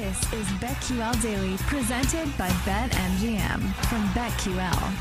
This is BetQL Daily, presented by BetMGM from BetQL.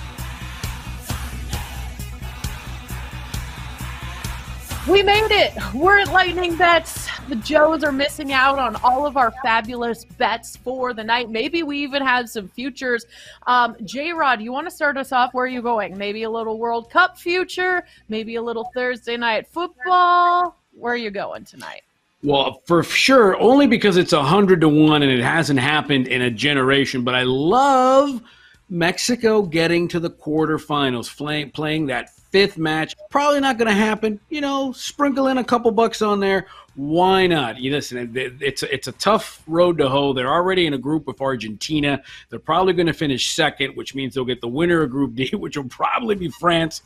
We made it. We're at Lightning Bets. The Joes are missing out on all of our fabulous bets for the night. Maybe we even have some futures. Um, J Rod, you want to start us off? Where are you going? Maybe a little World Cup future? Maybe a little Thursday night football? Where are you going tonight? Well, for sure, only because it's a hundred to one and it hasn't happened in a generation. But I love Mexico getting to the quarterfinals, playing, playing that fifth match. Probably not going to happen. You know, sprinkle in a couple bucks on there. Why not? You listen, it's it's a tough road to hoe. They're already in a group with Argentina. They're probably going to finish second, which means they'll get the winner of Group D, which will probably be France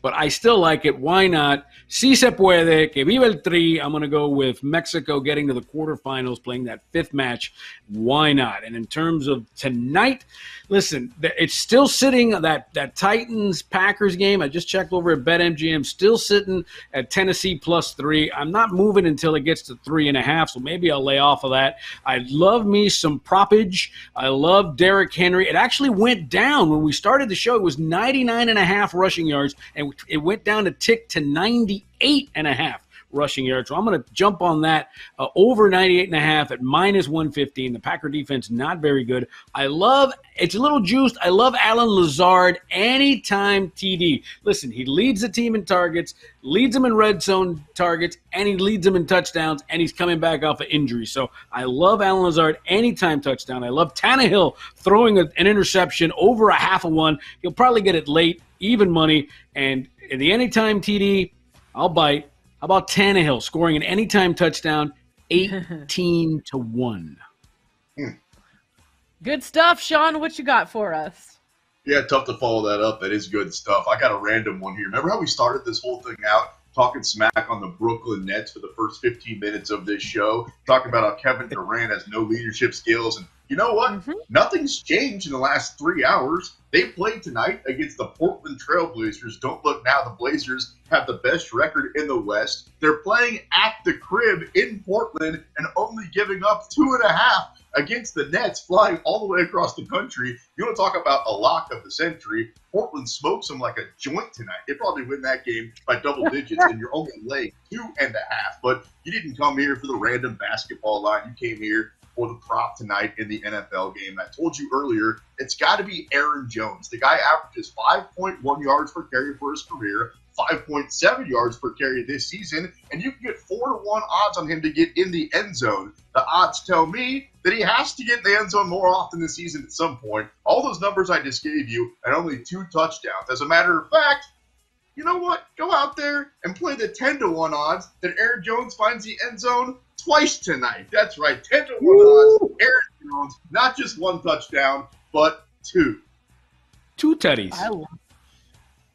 but I still like it. Why not? Si se puede, que viva el tri. I'm going to go with Mexico getting to the quarterfinals, playing that fifth match. Why not? And in terms of tonight, listen, it's still sitting that that Titans Packers game. I just checked over at BetMGM, still sitting at Tennessee plus three. I'm not moving until it gets to three and a half, so maybe I'll lay off of that. I love me some propage. I love Derrick Henry. It actually went down when we started the show. It was 99 and a half rushing yards, and it went down a tick to 98 and a half rushing yards. So I'm going to jump on that uh, over 98 and a half at minus 115. The Packer defense not very good. I love it's a little juiced. I love Allen Lazard anytime TD. Listen, he leads the team in targets, leads them in red zone targets, and he leads them in touchdowns, and he's coming back off of injury. So I love Allen Lazard anytime touchdown. I love Tannehill throwing a, an interception over a half a one. He'll probably get it late, even money, and in the anytime TD, I'll bite. How about Tannehill scoring an anytime touchdown, 18 to 1? Hmm. Good stuff, Sean. What you got for us? Yeah, tough to follow that up. That is good stuff. I got a random one here. Remember how we started this whole thing out talking smack on the Brooklyn Nets for the first 15 minutes of this show, talking about how Kevin Durant has no leadership skills and you know what? Mm-hmm. Nothing's changed in the last three hours. They played tonight against the Portland Trailblazers. Don't look now. The Blazers have the best record in the West. They're playing at the crib in Portland and only giving up two and a half against the Nets, flying all the way across the country. You want to talk about a lock of the century? Portland smokes them like a joint tonight. They probably win that game by double digits, and you're only laying two and a half. But you didn't come here for the random basketball line. You came here the prop tonight in the NFL game. I told you earlier, it's got to be Aaron Jones. The guy averages 5.1 yards per carry for his career, 5.7 yards per carry this season, and you can get four to one odds on him to get in the end zone. The odds tell me that he has to get in the end zone more often this season at some point. All those numbers I just gave you, and only two touchdowns. As a matter of fact, you know what? Go out there and play the 10 to 1 odds that Aaron Jones finds the end zone twice tonight. That's right, 10 to 1 odds. Aaron Jones, not just one touchdown, but two. Two teddies. I love,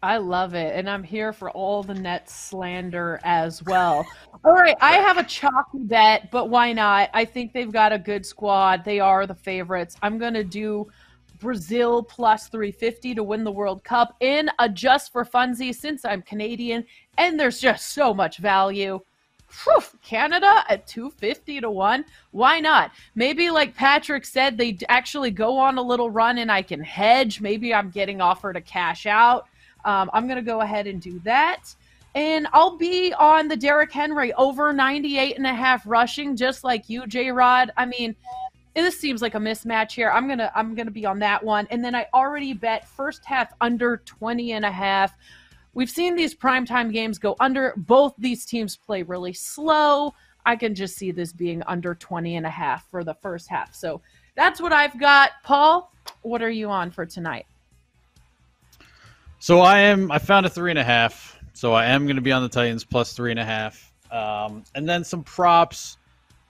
I love it. And I'm here for all the net slander as well. all right, I have a chalky bet, but why not? I think they've got a good squad. They are the favorites. I'm going to do Brazil plus 350 to win the World Cup in a just for funsies since I'm Canadian and there's just so much value. Whew, Canada at 250 to 1. Why not? Maybe, like Patrick said, they actually go on a little run and I can hedge. Maybe I'm getting offered a cash out. Um, I'm going to go ahead and do that. And I'll be on the Derrick Henry over 98 and a half rushing, just like you, J Rod. I mean, this seems like a mismatch here. I'm gonna I'm gonna be on that one. And then I already bet first half under 20 and a half. We've seen these primetime games go under. Both these teams play really slow. I can just see this being under 20 and a half for the first half. So that's what I've got. Paul, what are you on for tonight? So I am. I found a three and a half. So I am to be on the Titans plus three and a half. Um, and then some props.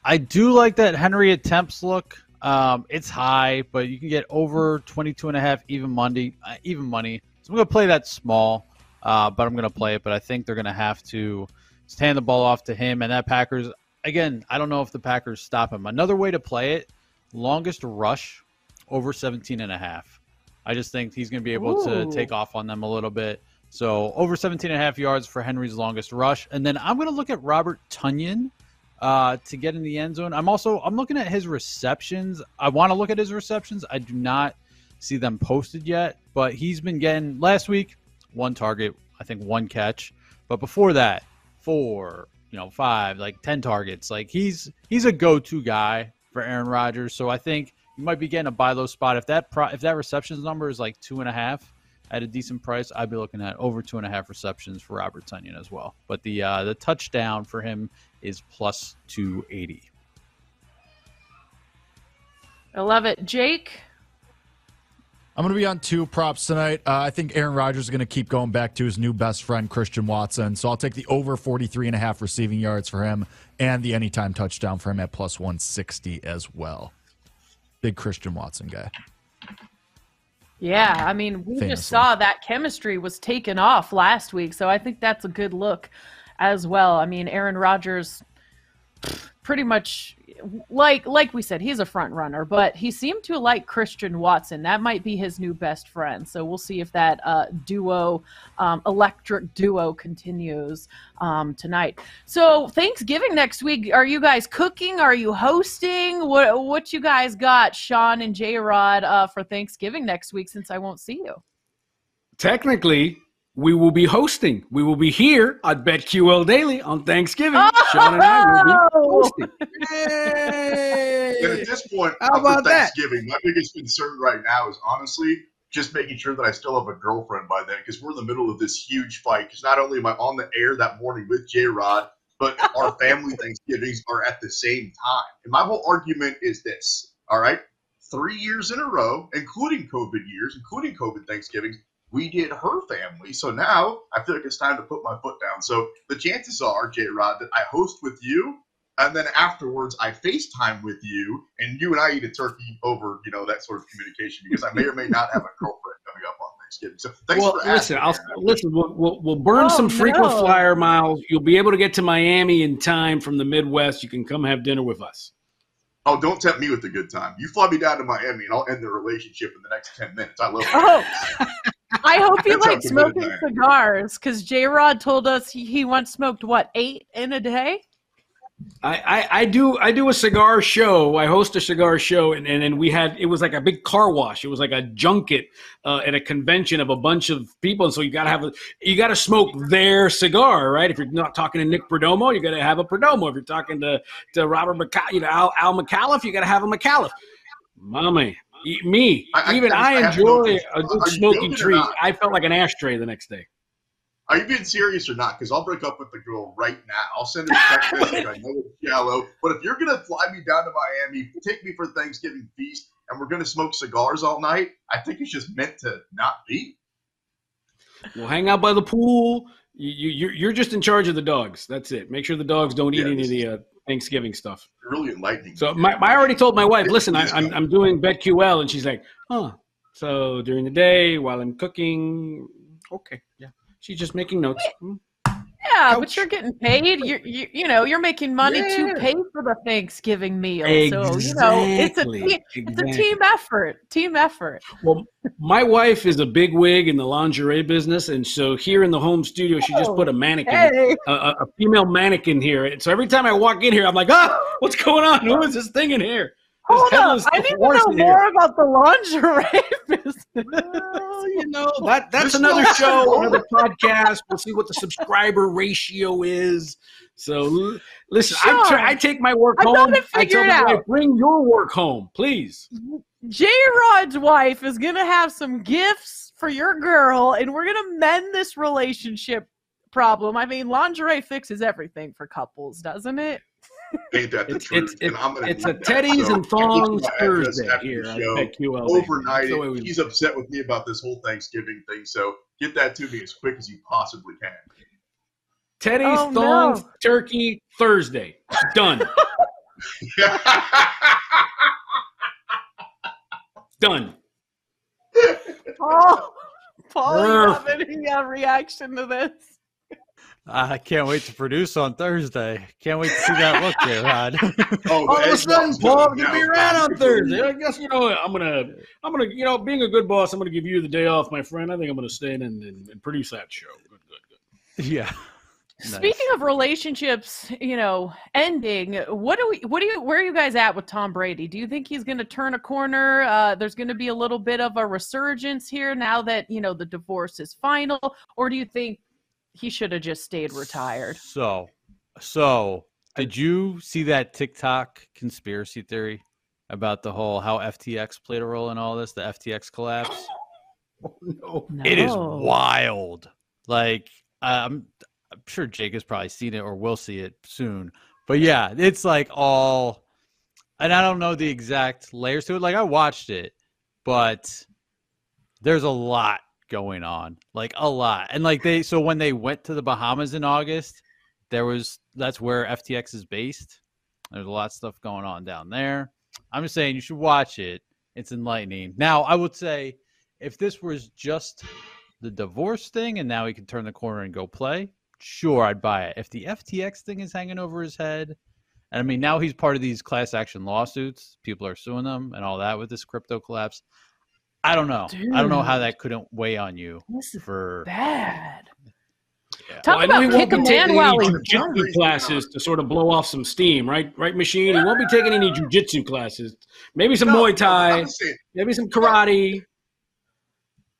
I do like that Henry attempts look. Um, it's high, but you can get over 22 and a half even money. Uh, even money. So I'm going to play that small uh, but I'm going to play it. But I think they're going to have to stand the ball off to him. And that Packers, again, I don't know if the Packers stop him. Another way to play it, longest rush over 17 and a half. I just think he's going to be able Ooh. to take off on them a little bit. So over 17 and a half yards for Henry's longest rush. And then I'm going to look at Robert Tonyan. Uh, to get in the end zone. I'm also I'm looking at his receptions. I want to look at his receptions. I do not see them posted yet, but he's been getting last week one target, I think one catch, but before that four, you know, five, like ten targets. Like he's he's a go-to guy for Aaron Rodgers. So I think you might be getting a buy low spot if that pro, if that receptions number is like two and a half at a decent price, I'd be looking at over two and a half receptions for Robert Tonyan as well. But the uh, the touchdown for him is plus two eighty. I love it, Jake. I'm going to be on two props tonight. Uh, I think Aaron Rodgers is going to keep going back to his new best friend, Christian Watson. So I'll take the over 43 and a half receiving yards for him and the anytime touchdown for him at plus 160 as well. Big Christian Watson guy. Yeah, I mean, we Famously. just saw that chemistry was taken off last week, so I think that's a good look as well. I mean, Aaron Rodgers pretty much like like we said, he's a front runner, but he seemed to like Christian Watson. That might be his new best friend. So we'll see if that uh, duo, um, electric duo, continues um, tonight. So Thanksgiving next week. Are you guys cooking? Are you hosting? What what you guys got, Sean and J Rod, uh, for Thanksgiving next week? Since I won't see you. Technically, we will be hosting. We will be here at BetQL Daily on Thanksgiving. Sean and I will be Oh! hosting. And at this point, How for about that? Thanksgiving, my biggest concern right now is honestly just making sure that I still have a girlfriend by then because we're in the middle of this huge fight. Because not only am I on the air that morning with J Rod, but our family Thanksgivings are at the same time. And my whole argument is this all right, three years in a row, including COVID years, including COVID Thanksgivings, we did her family. So now I feel like it's time to put my foot down. So the chances are, J Rod, that I host with you and then afterwards I FaceTime with you, and you and I eat a turkey over, you know, that sort of communication because I may or may not have a girlfriend coming up on Thanksgiving. So thanks well, for listen, asking. I'll listen. We'll, we'll, we'll burn Oh, some frequent no. flyer miles. You'll be able to get to Miami in time from the Midwest. You can come have dinner with us. Oh, don't tempt me with a good time. You fly me down to Miami, and I'll end the relationship in the next ten minutes. I love it. Oh, I hope you like smoking cigars because J Rod told us he, he once smoked what eight in a day. I, I, I do I do a cigar show. I host a cigar show, and, and then we had it was like a big car wash. It was like a junket uh, at a convention of a bunch of people. And so you got to have a you got to smoke their cigar, right? If you're not talking to Nick Perdomo, you got to have a Perdomo. If you're talking to to Robert McCall, you know Al, Al McAuliffe, you got to have a McAuliffe. Mommy, me, I- even I- I, I have to know enjoy a good smoky treat. I felt like an ashtray the next day. Are you being serious or not? Because I'll break up with the girl right now. I'll send her a text message. I know it's shallow, but if you're gonna fly me down to Miami, take me for Thanksgiving feast, and we're gonna smoke cigars all night, I think it's just meant to not be. We'll hang out by the pool. You, you, you're- you're just in charge of the dogs. That's it. Make sure the dogs don't eat Yeah, any of the uh, Thanksgiving stuff. Really enlightening. So my, I already told my wife, listen, I, I'm, I'm doing BetQL, and she's like, huh. So during the day, while I'm cooking, okay, yeah. She's just making notes. Hmm. Yeah, but you're getting paid. You're, you you know you're making money to pay for the Thanksgiving meal. So you know it's a Exactly, team, it's a team effort. Team effort. Well, my wife is a big wig in the lingerie business, and so here in the home studio, she just Oh, put a mannequin, Hey, a, a a female mannequin here. And So every time I walk in here, I'm like, ah, what's going on? Who is this thing in here? This hold up! I need to know in here. more about the lingerie business. Well, you know that that's This another is- show, another podcast. We'll see what the subscriber ratio is. So l- listen, I, Sean, try, I take my work I got home. I tell figured my wife, bring your work home, please. J Rod's wife is gonna have some gifts for your girl, and we're gonna mend this relationship problem. I mean, lingerie fixes everything for couples, doesn't it? Ain't that the It's truth? it's And it's, I'm gonna it's a Teddy's So, and thongs Thursday after the here on show. BetQL. overnight. That's the way He's upset with me about this whole Thanksgiving thing, so get that to me as quick as you possibly can. Teddy's Oh, no. thongs turkey Thursday. Done. Done. Oh, Paul, you Ugh. have any uh, reaction to this? I can't wait to produce on Thursday. Can't wait to see that look there, Rod. oh, All of a the sudden, Edgewater's Paul gonna be down. around on Thursday. I guess you know what, I'm gonna, I'm gonna, you know, being a good boss, I'm gonna give you the day off, my friend. I think I'm gonna stay in and, and, and produce that show. Good, good, good. yeah. Speaking of relationships, you know, ending, what do we what do you where are you guys at with Tom Brady? Do you think he's going to turn a corner? Uh, there's going to be a little bit of a resurgence here now that, you know, the divorce is final or do you think he should have just stayed retired? So, so did you see that TikTok conspiracy theory about the whole how FTX played a role in all this, the FTX collapse? Oh, no. It is wild. Like I'm, I'm sure Jake has probably seen it or will see it soon. But yeah, it's like all, and I don't know the exact layers to it. Like I watched it, but there's a lot going on, like a lot. And like they, so when they went to the Bahamas in August, there was that's where FTX is based. There's a lot of stuff going on down there. I'm just saying you should watch it. It's enlightening. Now, I would say if this was just the divorce thing and now he can turn the corner and go play, sure, I'd buy it. If the FTX thing is hanging over his head, and I mean, now he's part of these class action lawsuits, people are suing them and all that with this crypto collapse. I don't know. I don't know how that couldn't weigh on you This is for. bad. Yeah. Talk Well, I know he about kick a be man while any he's jujitsu classes to sort of blow off some steam, right? Right, machine. He won't be taking any jujitsu classes. Maybe some No, Muay Thai. I'm just saying, Maybe some karate.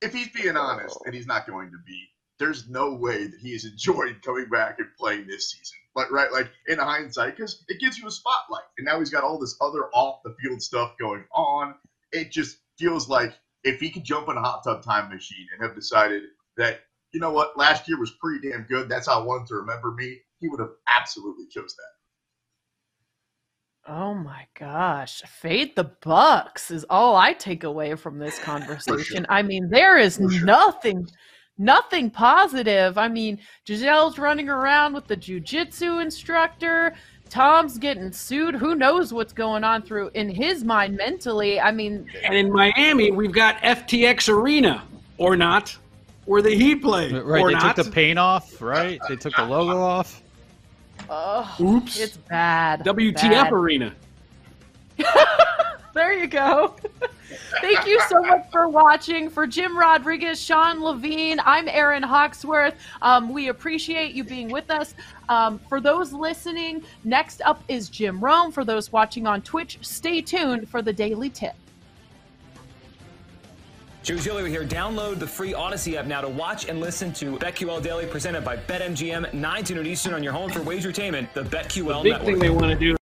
if he's being honest, and he's not going to be, there's no way that he has enjoyed coming back and playing this season. But right, like in hindsight, because it gives you a spotlight, and now he's got all this other off the field stuff going on. It just feels like if he could jump in a hot tub time machine and have decided that you know what, last year was pretty damn good. That's how I wanted to remember me. He would have absolutely chose that. Oh my gosh. Fade the Bucks is all I take away from this conversation. I mean, there is sure. nothing nothing positive. I mean, Gisele's running around with the jujitsu instructor. Tom's getting sued. Who knows what's going on through in his mind mentally? I mean, And in Miami, we've got FTX Arena, or not, where the Heat play, Right, or they not. took the paint off, right? They took the logo off. oh, Oops. it's bad. WTF Bad. Arena. There you go. Thank you so much for watching. For Jim Rodriguez, Sean Levine, I'm Aaron Hawksworth. Um, we appreciate you being with us. Um, for those listening, next up is Jim Rome. For those watching on Twitch, stay tuned for the Daily Tip. Joe Giglio here. Download the free Audacy app now to watch and listen to BetQL Daily presented by BetMGM, 9 to noon Eastern on your home for wagertainment, the BetQL the Big network. thing they want to do